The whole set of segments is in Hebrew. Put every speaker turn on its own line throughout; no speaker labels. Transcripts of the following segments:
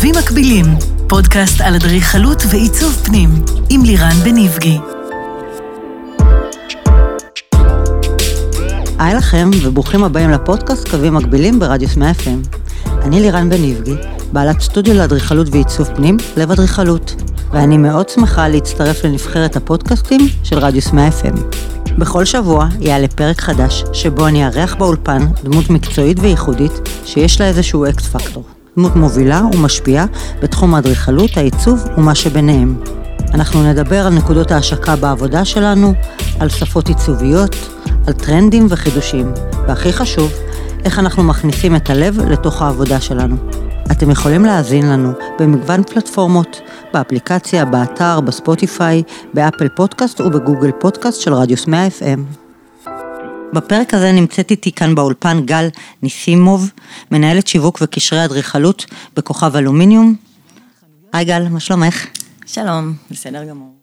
קווים מקבילים, פודקאסט על אדריכלות ועיצוב פנים, עם לירן בניבגי.
היי לכם וברוכים הבאים לפודקאסט קווים מקבילים ברדיוס 100 FM. אני לירן בניבגי, בעלת סטודיו לאדריכלות ועיצוב פנים, לב אדריכלות, ואני מאוד שמחה להצטרף לנבחרת הפודקאסטים של רדיוס 100 FM. בכל שבוע יעלה פרק חדש, שבו אני אארח באולפן דמות מקצועית וייחודית, שיש לה איזשהו X factor. דמות מובילה ומשפיעה בתחום האדריכלות, העיצוב ומה שביניהם. אנחנו נדבר על נקודות ההשקה בעבודה שלנו, על שפות עיצוביות, על טרנדים וחידושים, והכי חשוב, איך אנחנו מכניסים את הלב לתוך העבודה שלנו. אתם יכולים להאזין לנו במגוון פלטפורמות, באפליקציה, באתר, בספוטיפיי, באפל פודקאסט ובגוגל פודקאסט של רדיוס 100 FM. בפרק הזה נמצאת איתי כאן באולפן גל ניסימוב, מנהלת שיווק וקשרי אדריכלות בכוכב אלומיניום. היי גל, מה שלומך?
שלום, בסדר גמור.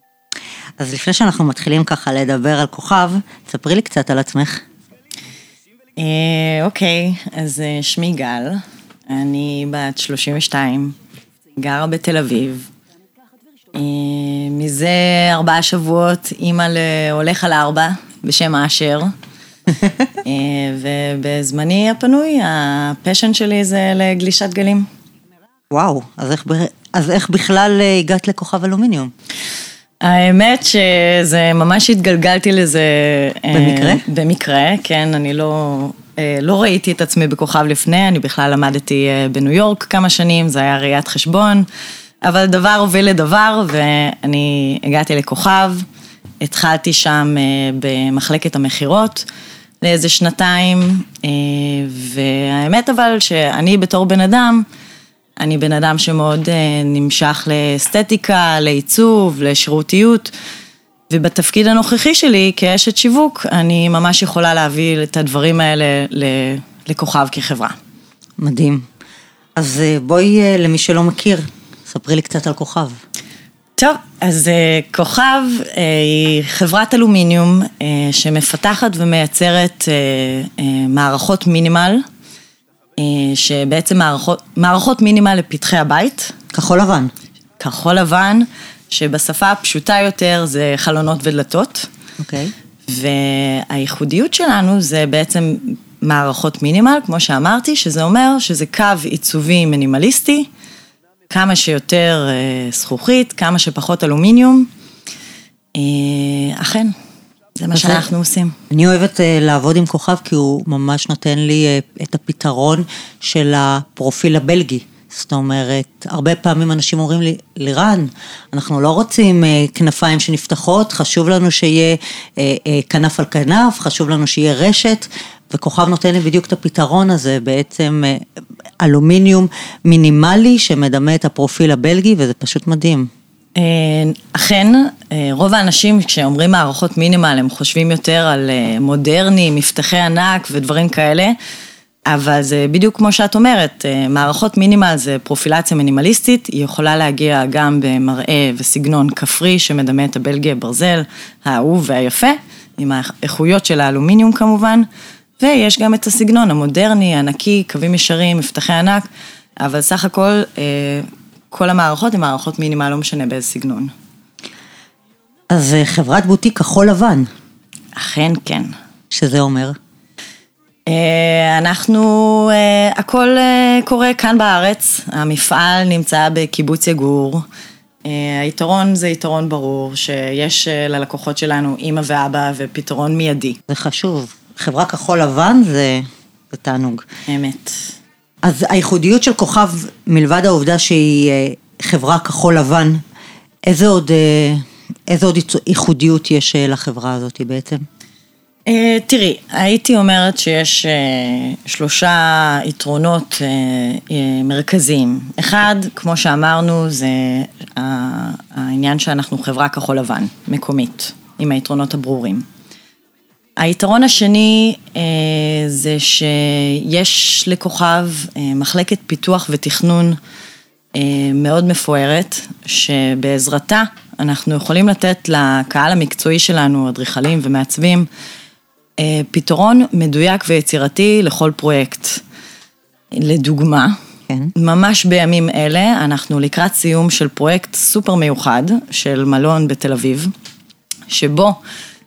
אז לפני שאנחנו מתחילים ככה לדבר על כוכב, תספרי לי קצת על עצמך.
אה, אוקיי, אז אה, שמי גל, אני בת 32, גרה בתל אביב. אה, מזה ארבעה שבועות אימא להולך על ארבע בשם אשר. אה, ובזמני הפנוי, הפשן שלי זה לגלישת גלים.
וואו, אז איך, אז איך בכלל אה, הגעת לכוכב אלומיניום?
האמת שזה ממש התגלגלתי לזה... אה,
במקרה?
במקרה, כן, אני לא, לא ראיתי את עצמי בכוכב לפני, אני בכלל למדתי אה, בניו יורק כמה שנים, זה היה ראיית חשבון, אבל דבר הוביל לדבר, ואני הגעתי לכוכב, התחלתי שם אה, במחלקת המכירות. לאיזה שנתיים, אה, והאמת אבל שאני בתור בן אדם, אני בן אדם שמאוד אה, נמשך לאסתטיקה, לעיצוב, לשירותיות, ובתפקיד הנוכחי שלי כאשת שיווק, אני ממש יכולה להביא את הדברים האלה לכוכב כחברה.
מדהים. אז אה, בואי, אה, למי שלא מכיר, ספרי לי קצת על כוכב.
טוב, אז אה, כוכב היא חברת אלומיניום שמפתחת ומייצרת מערכות מינימל, שבעצם מערכות, מערכות מינימל לפתחי הבית,
כחול לבן.
כחול לבן, שבשפה הפשוטה יותר זה חלונות ודלתות.
אוקיי.
והייחודיות שלנו זה בעצם מערכות מינימל, כמו שאמרתי, שזה אומר שזה קו עיצובי מינימליסטי, כמה שיותר אה, זכוכית, כמה שפחות אלומיניום. אה, אכן, זה מה שאנחנו עושים.
אני אוהבת אה, לעבוד עם כוכב כי הוא ממש נותן לי את הפתרון של הפרופיל הבלגי. זאת אומרת, הרבה פעמים אנשים אומרים לי, לירן, אנחנו לא רוצים אה, כנפיים שנפתחות, חשוב לנו שיהיה אה, אה, כנף על כנף, חשוב לנו שיהיה רשת, וכוכב נותן לי בדיוק את הפתרון הזה, בעצם אה, אלומיניום מינימלי שמדמה את הפרופיל הבלגי, וזה פשוט מדהים.
אה, אכן, אה, רוב האנשים כשאומרים מערכות מינימל הם חושבים יותר על אה, מודרני, מפתחי ענק ודברים כאלה, אבל זה בדיוק כמו שאת אומרת, אה, מערכות מינימל זה פרופילציה מינימליסטית, היא יכולה להגיע גם במראה וסגנון כפרי שמדמה את הבלגי הברזל, האהוב והיפה, עם האיכויות של האלומיניום כמובן, ויש גם את הסגנון המודרני, הנקי, קווים ישרים, מפתחי ענק, אבל סך הכל אה, כל המערכות הן מערכות מינימל, לא משנה באיזה סגנון.
אז אה, חברת בוטיק כחול לבן,
אכן כן.
שזה אומר?
אה, אנחנו, אה, הכל אה, קורה כאן בארץ, המפעל נמצא בקיבוץ יגור. היתרון זה יתרון ברור, שיש ללקוחות שלנו אימא ואבא ופתרון מיידי,
זה חשוב. חברה כחול לבן זה, זה תענוג.
אמת.
אז הייחודיות של כוכב, מלבד העובדה שהיא חברה כחול לבן, איזה עוד, איזה עוד ייחודיות יש לחברה הזאת בעצם?
אה, תראי, הייתי אומרת שיש אה, שלושה יתרונות אה, מרכזיים. אחד, כמו שאמרנו, זה העניין שאנחנו חברה כחול לבן, מקומית, עם היתרונות הברורים. היתרון השני זה שיש לכוכב מחלקת פיתוח ותכנון מאוד מפוארת, שבעזרתה אנחנו יכולים לתת לקהל המקצועי שלנו, אדריכלים ומעצבים, פתרון מדויק ויצירתי לכל פרויקט. לדוגמה,
כן.
ממש בימים אלה אנחנו לקראת סיום של פרויקט סופר מיוחד של מלון בתל אביב, שבו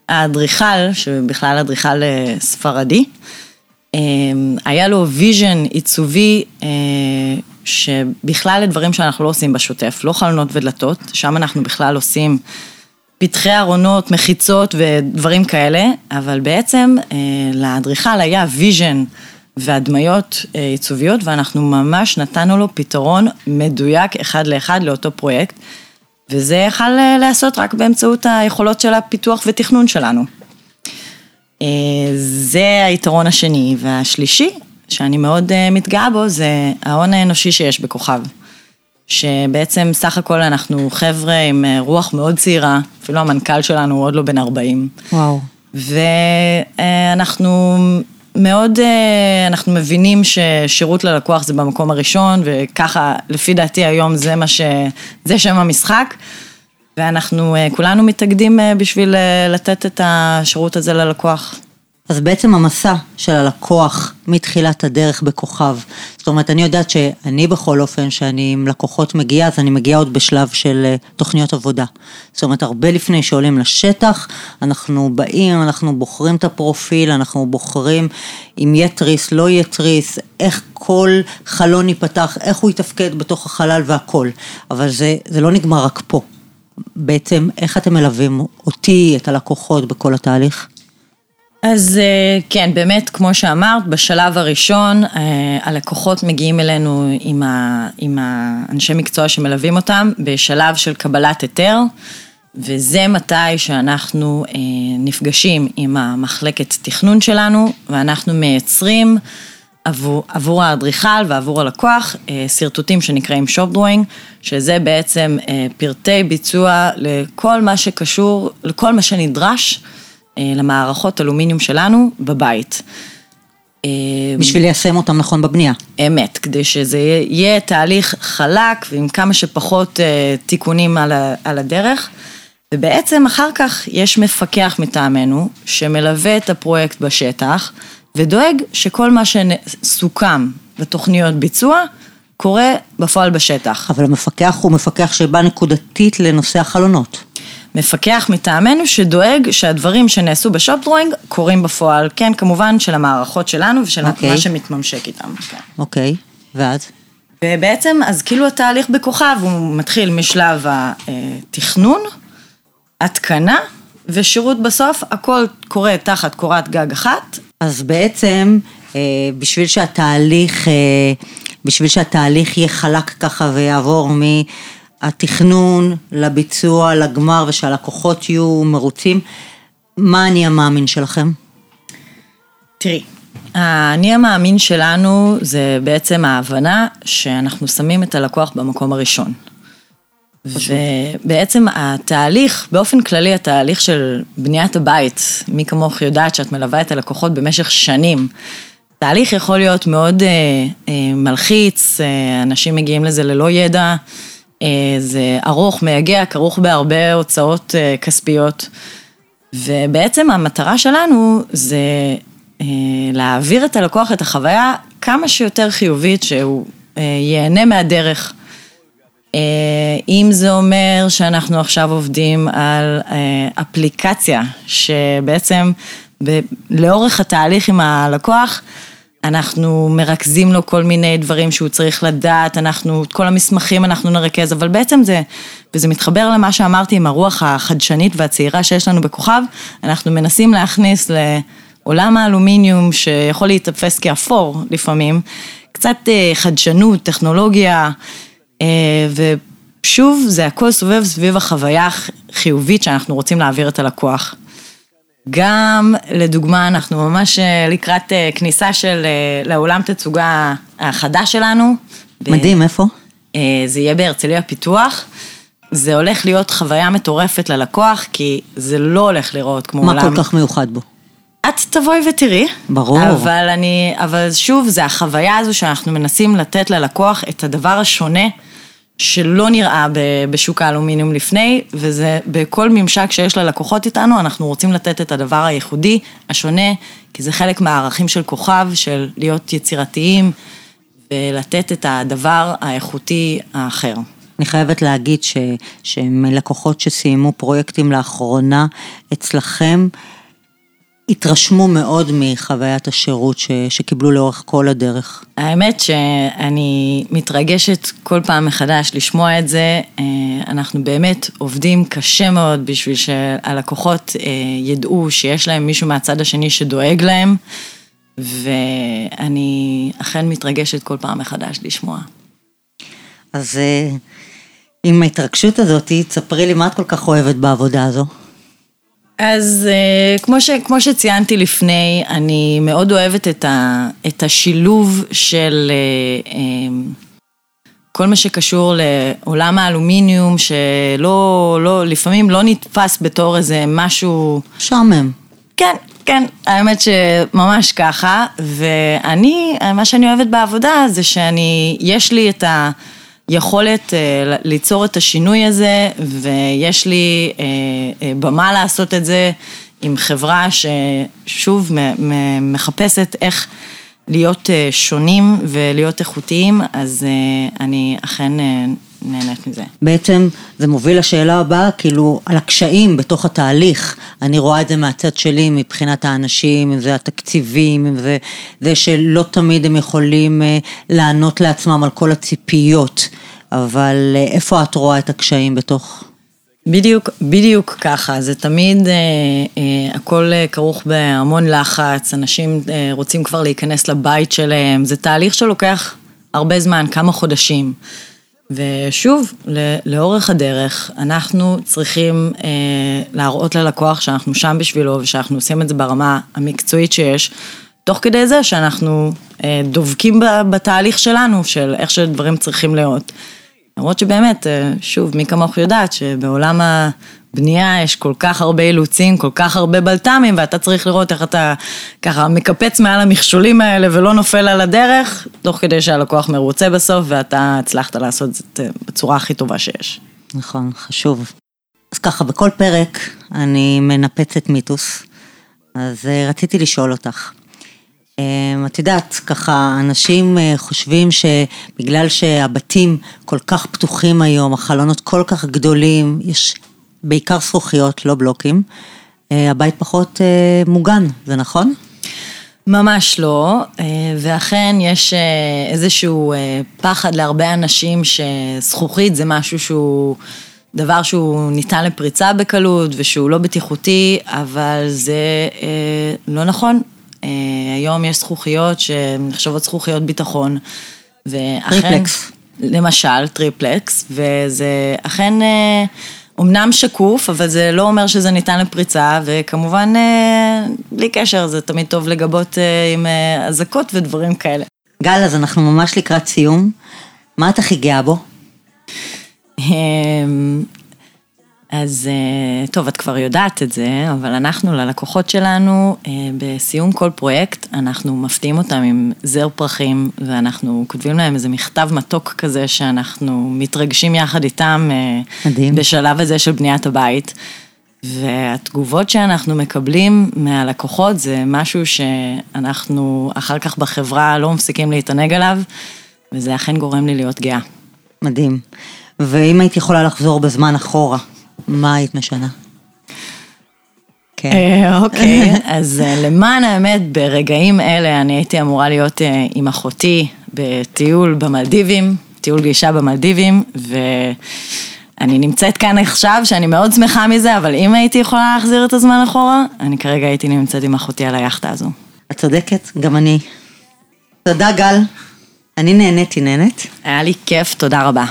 האדריכל, שבכלל אדריכל אה, ספרדי, אה, היה לו vision עיצובי אה, שבכלל לדברים שאנחנו לא עושים בשוטף, לא חלונות ודלתות, שם אנחנו בכלל עושים פתחי ארונות, מחיצות ודברים כאלה, אבל בעצם לאדריכל היה vision והדמיות עיצוביות, ואנחנו ממש נתנו לו פתרון מדויק אחד לאחד לאותו פרויקט. וזה יכל להיעשות רק באמצעות היכולות של הפיתוח ותכנון שלנו. אה, זה היתרון השני, והשלישי, שאני מאוד אה, מתגאה בו, זה ההון האנושי שיש בכוכב. שבעצם סך הכל אנחנו חבר'ה עם אה, רוח מאוד צעירה, אפילו המנכ"ל שלנו הוא עוד לא בן 40.
וואו.
ואנחנו מאוד, אנחנו מבינים ששירות ללקוח זה במקום הראשון, וככה, לפי דעתי היום זה מה ש... זה שם המשחק. ואנחנו כולנו מתאגדים בשביל לתת את השירות הזה ללקוח.
אז בעצם המסע של הלקוח מתחילת הדרך בכוכב, זאת אומרת, אני יודעת שאני בכל אופן, שאני עם לקוחות מגיעה, אז אני מגיעה עוד בשלב של אה, תוכניות עבודה. זאת אומרת, הרבה לפני שעולים לשטח, אנחנו באים, אנחנו בוחרים את הפרופיל, אנחנו בוחרים אם יהיה תריס, לא יהיה תריס, איך כל חלון ייפתח, איך הוא יתפקד בתוך החלל והכל. אבל זה, זה לא נגמר רק פה. בעצם, איך אתם מלווים אותי, את הלקוחות, בכל התהליך?
אז אה, כן, באמת, כמו שאמרת, בשלב הראשון אה, הלקוחות מגיעים אלינו עם, ה, עם האנשי מקצוע שמלווים אותם בשלב של קבלת היתר, וזה מתי שאנחנו אה, נפגשים עם המחלקת תכנון שלנו, ואנחנו מייצרים עבור, עבור האדריכל ועבור הלקוח שרטוטים שנקראים שופ דרוינג, שזה בעצם פרטי ביצוע לכל מה שקשור, לכל מה שנדרש. אה, למערכות אלומיניום שלנו בבית.
אה, בשביל ליישם אותם נכון בבנייה.
אמת, כדי שזה יהיה תהליך חלק ועם כמה שפחות אה, תיקונים על הדרך. ובעצם אחר כך יש מפקח מטעמנו שמלווה את הפרויקט בשטח ודואג שכל מה שסוכם בתוכניות ביצוע קורה בפועל בשטח.
אבל המפקח הוא מפקח שבא נקודתית לנושא החלונות.
מפקח מטעמנו שדואג שהדברים שנעשו בשופ דרוינג קורים בפועל, כן, כמובן של המערכות שלנו ושל okay. אוקיי. מה שמתממשק איתם. כן.
אוקיי, okay. ואז?
ובעצם, אז כאילו התהליך בכוכב הוא מתחיל משלב התכנון, התקנה ושירות בסוף, הכל קורה תחת קורת גג אחת.
אז בעצם, אה, בשביל שהתהליך, אה, בשביל שהתהליך יהיה חלק ככה ויעבור מ... התכנון לביצוע, לגמר ושהלקוחות יהיו מרוצים. מה אני המאמין שלכם?
תראי, האני המאמין שלנו זה בעצם ההבנה שאנחנו שמים את הלקוח במקום הראשון. ובעצם התהליך, באופן כללי התהליך של בניית הבית, מי כמוך יודעת שאת מלווה את הלקוחות במשך שנים. תהליך יכול להיות מאוד אה, אה, מלחיץ, אה, אנשים מגיעים לזה ללא ידע, זה ארוך, מייגע, כרוך בהרבה הוצאות אה, כספיות. ובעצם המטרה שלנו זה אה, להעביר את הלקוח את החוויה כמה שיותר חיובית, שהוא ייהנה מהדרך. אם זה אומר שאנחנו עכשיו עובדים על אפליקציה, שבעצם לאורך התהליך עם הלקוח, אנחנו מרכזים לו כל מיני דברים שהוא צריך לדעת, אנחנו, את כל המסמכים אנחנו נרכז, אבל בעצם זה, וזה מתחבר למה שאמרתי עם הרוח החדשנית והצעירה שיש לנו בכוכב, אנחנו מנסים להכניס לעולם האלומיניום שיכול להיתפס כאפור לפעמים, קצת אה, חדשנות, טכנולוגיה, אה, ושוב, זה הכל סובב סביב החוויה החיובית שאנחנו רוצים להעביר את הלקוח. גם, לדוגמה, אנחנו ממש אה, לקראת אה, כניסה של, אה, לאולם תצוגה החדש שלנו.
מדהים, איפה?
זה יהיה בהרצליה פיתוח. זה הולך להיות חוויה מטורפת ללקוח, כי זה לא הולך לראות כמו
מה
עולם.
מה כל כך מיוחד בו?
את תבואי ותראי.
ברור.
אבל אני, אבל שוב, זה החוויה הזו שאנחנו מנסים לתת ללקוח את הדבר השונה שלא נראה בשוק האלומיניום לפני, וזה בכל ממשק שיש ללקוחות איתנו, אנחנו רוצים לתת את הדבר הייחודי, השונה, כי זה חלק מהערכים של כוכב, של להיות יצירתיים, ולתת את הדבר האיכותי האחר.
אני חייבת להגיד ש, שמלקוחות שסיימו פרויקטים לאחרונה אצלכם, התרשמו מאוד מחוויית השירות ש, שקיבלו לאורך כל הדרך.
האמת שאני מתרגשת כל פעם מחדש לשמוע את זה, אה, אנחנו באמת עובדים קשה מאוד בשביל שהלקוחות אה, ידעו שיש להם מישהו מהצד השני שדואג להם, ואני אכן מתרגשת כל פעם מחדש לשמוע.
אז אה, עם ההתרגשות הזאת, תספרי לי מה את כל כך אוהבת בעבודה הזו.
אז אה, כמו, ש, כמו שציינתי לפני, אני מאוד אוהבת את, ה, את השילוב של אה, אה, כל מה שקשור לעולם האלומיניום, שלא, לא, לפעמים לא נתפס בתור איזה משהו...
משעמם.
כן, כן, האמת שממש ככה, ואני, מה שאני אוהבת בעבודה זה שאני, יש לי את היכולת אה, ליצור את השינוי הזה, ויש לי אה, אה, במה לעשות את זה עם חברה ששוב מחפשת איך להיות שונים ולהיות איכותיים, אז אני אכן נהנית מזה.
בעצם זה מוביל לשאלה הבאה, כאילו, על הקשיים בתוך התהליך. אני רואה את זה מהצד שלי מבחינת האנשים, אם זה התקציבים, אם זה זה שלא תמיד הם יכולים אה, לענות לעצמם על כל הציפיות, אבל אה, איפה את רואה את הקשיים בתוך...
בדיוק, בדיוק ככה, זה תמיד, אה, אה, הכל אה, כרוך בהמון לחץ, אנשים אה, רוצים כבר להיכנס לבית שלהם, זה תהליך שלוקח הרבה זמן, כמה חודשים. ושוב, לאורך הדרך, אנחנו צריכים אה, להראות ללקוח שאנחנו שם בשבילו ושאנחנו עושים את זה ברמה המקצועית שיש, תוך כדי זה שאנחנו אה, דובקים בתהליך שלנו, של איך שדברים צריכים להיות. למרות שבאמת, אה, שוב, מי כמוך יודעת שבעולם הבנייה יש כל כך הרבה אילוצים, כל כך הרבה בלת"מים, ואתה צריך לראות איך אתה ככה מקפץ מעל המכשולים האלה ולא נופל על הדרך, תוך כדי שהלקוח מרוצה בסוף, ואתה הצלחת לעשות את זה בצורה הכי טובה שיש.
נכון, חשוב. אז ככה, בכל פרק אני מנפצת מיתוס, אז אה, רציתי לשאול אותך. אה, את יודעת, ככה, אנשים אה, חושבים שבגלל שהבתים כל כך פתוחים היום, החלונות כל כך גדולים, יש בעיקר זכוכיות, לא בלוקים, אה, הבית פחות אה, מוגן, זה נכון?
ממש לא, אה, ואכן יש איזשהו פחד להרבה אנשים שזכוכית זה משהו שהוא דבר שהוא ניתן לפריצה בקלות ושהוא לא בטיחותי, אבל זה לא נכון. היום יש זכוכיות שנחשבות זכוכיות ביטחון, ואכן...
טריפלקס.
למשל, טריפלקס, וזה אכן... אמנם שקוף, אבל זה לא אומר שזה ניתן לפריצה, וכמובן, אה, בלי קשר, זה תמיד טוב לגבות אה, עם אה, אזעקות ודברים כאלה.
גל, אז אנחנו ממש לקראת סיום. מה את הכי גאה בו?
אז אה, טוב, את כבר יודעת את זה, אבל אנחנו ללקוחות שלנו, אה, בסיום כל פרויקט, אנחנו מפתיעים אותם עם זר פרחים, ואנחנו כותבים להם איזה מכתב מתוק כזה, שאנחנו מתרגשים יחד איתם אה,
מדהים.
בשלב הזה של בניית הבית. והתגובות שאנחנו מקבלים מהלקוחות זה משהו שאנחנו אחר כך בחברה לא מפסיקים להתענג עליו, וזה אכן גורם לי להיות גאה.
מדהים. ואם היית יכולה לחזור בזמן אחורה, מה היית משנה? כן.
אה, אוקיי, אז אה, למען האמת, ברגעים אלה אני הייתי אמורה להיות אה, עם אחותי בטיול במלדיבים, טיול גישה במלדיבים, ואני נמצאת כאן עכשיו, שאני מאוד שמחה מזה, אבל אם הייתי יכולה להחזיר את הזמן אחורה, אני כרגע הייתי נמצאת עם אחותי על היאכטה הזו.
את צודקת, גם אני. תודה, גל. אני נהניתי, נהנית.
היה לי כיף, תודה רבה.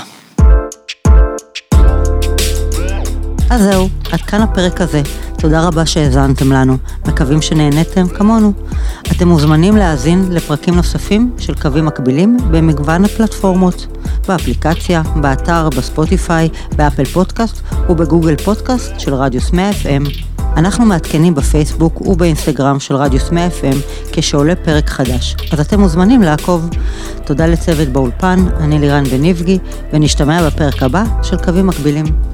אז זהו, עד כאן הפרק הזה. תודה רבה שהאזנתם לנו. מקווים שנהניתם כמונו. אתם מוזמנים להאזין לפרקים נוספים של קווים מקבילים במגוון הפלטפורמות. באפליקציה, באתר, בספוטיפיי, באפל פודקאסט ובגוגל פודקאסט של רדיוס 100 FM. אנחנו מעדכנים בפייסבוק ובאינסטגרם של רדיוס 100 FM כשעולה פרק חדש, אז אתם מוזמנים לעקוב. תודה לצוות באולפן, אני לירן בניבגי, ונשתמע בפרק הבא של קווים מקבילים.